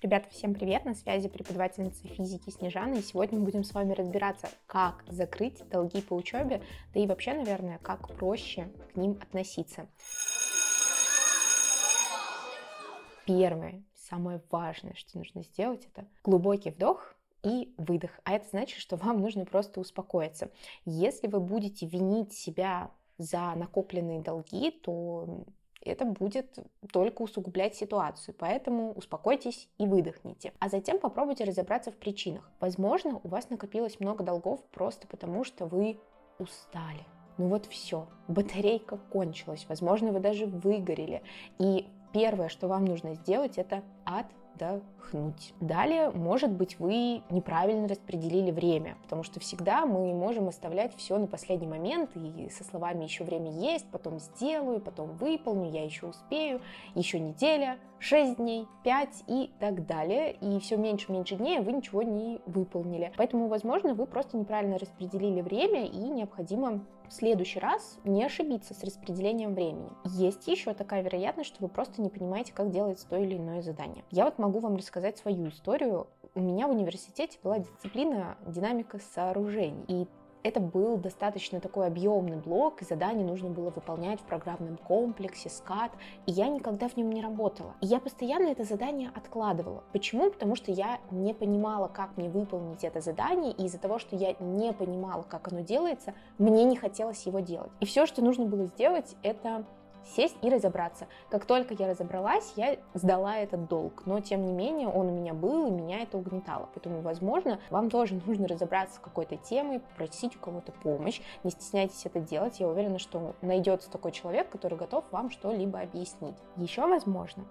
Ребята, всем привет! На связи преподавательница физики Снежана, и сегодня мы будем с вами разбираться, как закрыть долги по учебе, да и вообще, наверное, как проще к ним относиться. Первое, самое важное, что нужно сделать, это глубокий вдох и выдох. А это значит, что вам нужно просто успокоиться. Если вы будете винить себя за накопленные долги, то это будет только усугублять ситуацию. Поэтому успокойтесь и выдохните. А затем попробуйте разобраться в причинах. Возможно, у вас накопилось много долгов просто потому, что вы устали. Ну вот все, батарейка кончилась, возможно, вы даже выгорели. И первое, что вам нужно сделать, это отдохнуть. Далее, может быть, вы неправильно распределили время, потому что всегда мы можем оставлять все на последний момент и со словами еще время есть, потом сделаю, потом выполню, я еще успею, еще неделя, 6 дней, 5 и так далее. И все меньше-меньше дней, а вы ничего не выполнили. Поэтому, возможно, вы просто неправильно распределили время и необходимо в следующий раз не ошибиться с распределением времени. Есть еще такая вероятность, что вы просто не понимаете, как делается то или иное задание. Я вот могу вам рассказать свою историю. У меня в университете была дисциплина динамика сооружений. И это был достаточно такой объемный блок, и задание нужно было выполнять в программном комплексе, скат, и я никогда в нем не работала. И я постоянно это задание откладывала. Почему? Потому что я не понимала, как мне выполнить это задание, и из-за того, что я не понимала, как оно делается, мне не хотелось его делать. И все, что нужно было сделать, это сесть и разобраться. Как только я разобралась, я сдала этот долг, но тем не менее он у меня был, и меня это угнетало. Поэтому, возможно, вам тоже нужно разобраться с какой-то темой, попросить у кого-то помощь, не стесняйтесь это делать, я уверена, что найдется такой человек, который готов вам что-либо объяснить. Еще, возможно,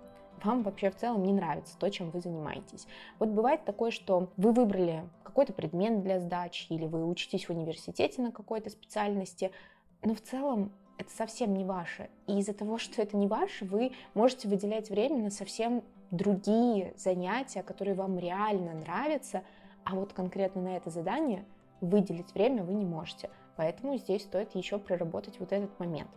вам вообще в целом не нравится то, чем вы занимаетесь. Вот бывает такое, что вы выбрали какой-то предмет для сдачи, или вы учитесь в университете на какой-то специальности, но в целом это совсем не ваше. И из-за того, что это не ваше, вы можете выделять время на совсем другие занятия, которые вам реально нравятся, а вот конкретно на это задание выделить время вы не можете. Поэтому здесь стоит еще проработать вот этот момент.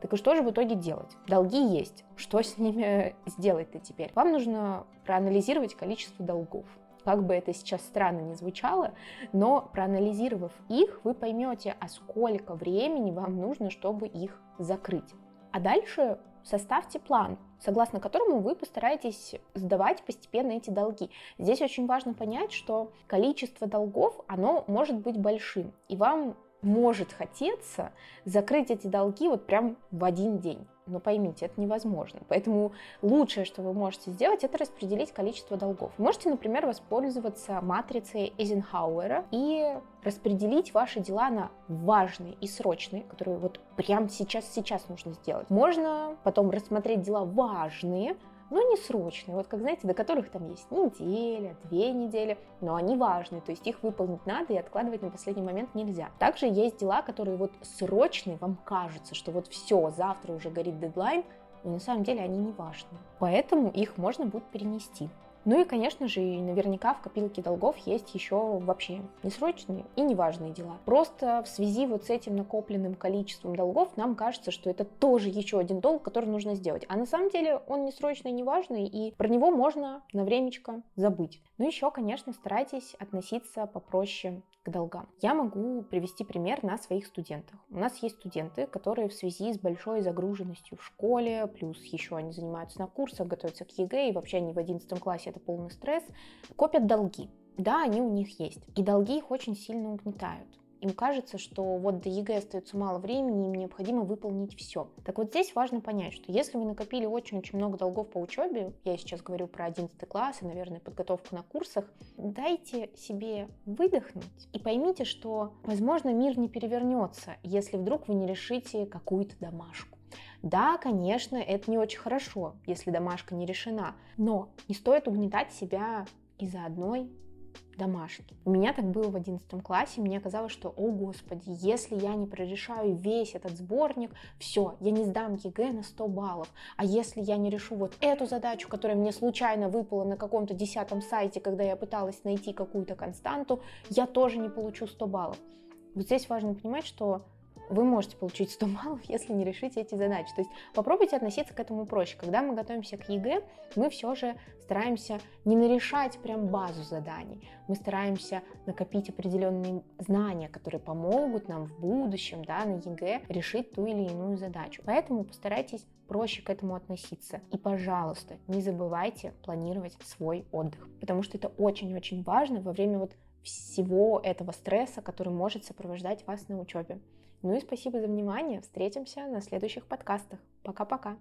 Так и что же в итоге делать? Долги есть. Что с ними сделать-то теперь? Вам нужно проанализировать количество долгов. Как бы это сейчас странно не звучало, но проанализировав их, вы поймете, а сколько времени вам нужно, чтобы их закрыть. А дальше составьте план, согласно которому вы постараетесь сдавать постепенно эти долги. Здесь очень важно понять, что количество долгов, оно может быть большим, и вам может хотеться закрыть эти долги вот прям в один день. Но поймите, это невозможно. Поэтому лучшее, что вы можете сделать, это распределить количество долгов. можете, например, воспользоваться матрицей Эйзенхауэра и распределить ваши дела на важные и срочные, которые вот прямо сейчас-сейчас нужно сделать. Можно потом рассмотреть дела важные, но не срочные, вот как, знаете, до которых там есть неделя, две недели, но они важные, то есть их выполнить надо и откладывать на последний момент нельзя. Также есть дела, которые вот срочные, вам кажется, что вот все, завтра уже горит дедлайн, но на самом деле они не важны. Поэтому их можно будет перенести. Ну и, конечно же, наверняка в копилке долгов есть еще вообще несрочные и неважные дела. Просто в связи вот с этим накопленным количеством долгов нам кажется, что это тоже еще один долг, который нужно сделать. А на самом деле он несрочный, неважный, и про него можно на времечко забыть. Ну еще, конечно, старайтесь относиться попроще долгам. Я могу привести пример на своих студентах. У нас есть студенты, которые в связи с большой загруженностью в школе, плюс еще они занимаются на курсах, готовятся к ЕГЭ, и вообще они в 11 классе это полный стресс, копят долги. Да, они у них есть. И долги их очень сильно угнетают. Им кажется, что вот до ЕГЭ остается мало времени, им необходимо выполнить все. Так вот здесь важно понять, что если вы накопили очень-очень много долгов по учебе, я сейчас говорю про 11 класс и, наверное, подготовку на курсах, дайте себе выдохнуть и поймите, что, возможно, мир не перевернется, если вдруг вы не решите какую-то домашку. Да, конечно, это не очень хорошо, если домашка не решена, но не стоит угнетать себя из-за одной домашки. У меня так было в 11 классе, мне казалось, что, о господи, если я не прорешаю весь этот сборник, все, я не сдам ЕГЭ на 100 баллов. А если я не решу вот эту задачу, которая мне случайно выпала на каком-то десятом сайте, когда я пыталась найти какую-то константу, я тоже не получу 100 баллов. Вот здесь важно понимать, что вы можете получить 100 баллов, если не решите эти задачи. То есть попробуйте относиться к этому проще. Когда мы готовимся к ЕГЭ, мы все же стараемся не нарешать прям базу заданий. Мы стараемся накопить определенные знания, которые помогут нам в будущем, да, на ЕГЭ решить ту или иную задачу. Поэтому постарайтесь проще к этому относиться. И, пожалуйста, не забывайте планировать свой отдых, потому что это очень-очень важно во время вот всего этого стресса, который может сопровождать вас на учебе. Ну и спасибо за внимание. Встретимся на следующих подкастах. Пока-пока.